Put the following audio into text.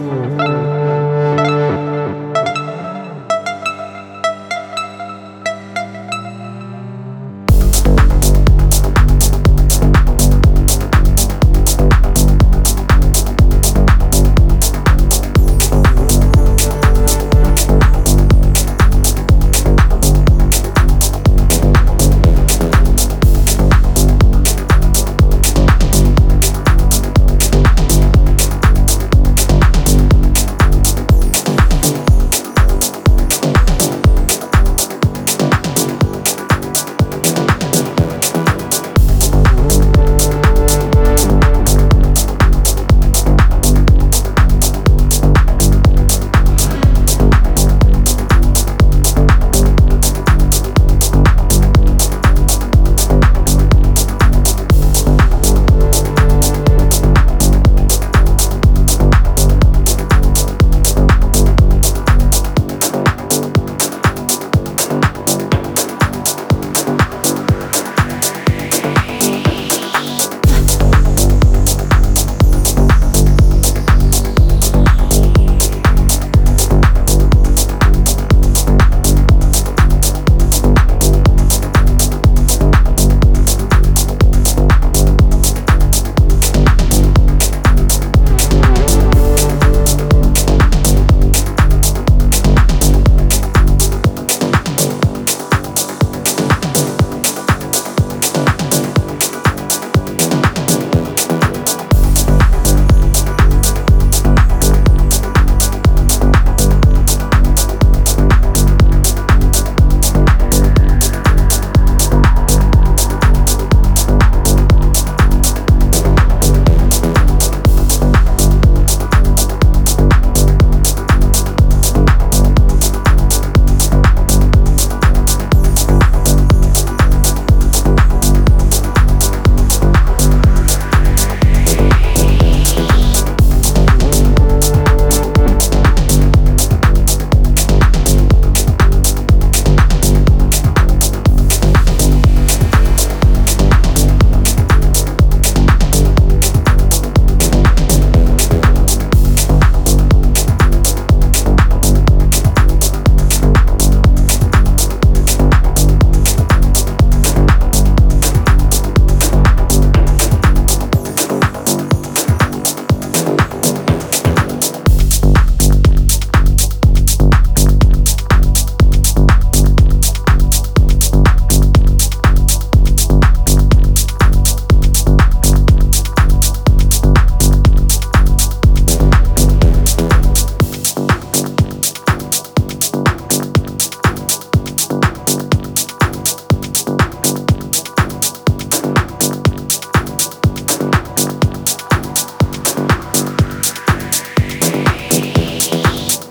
Oh.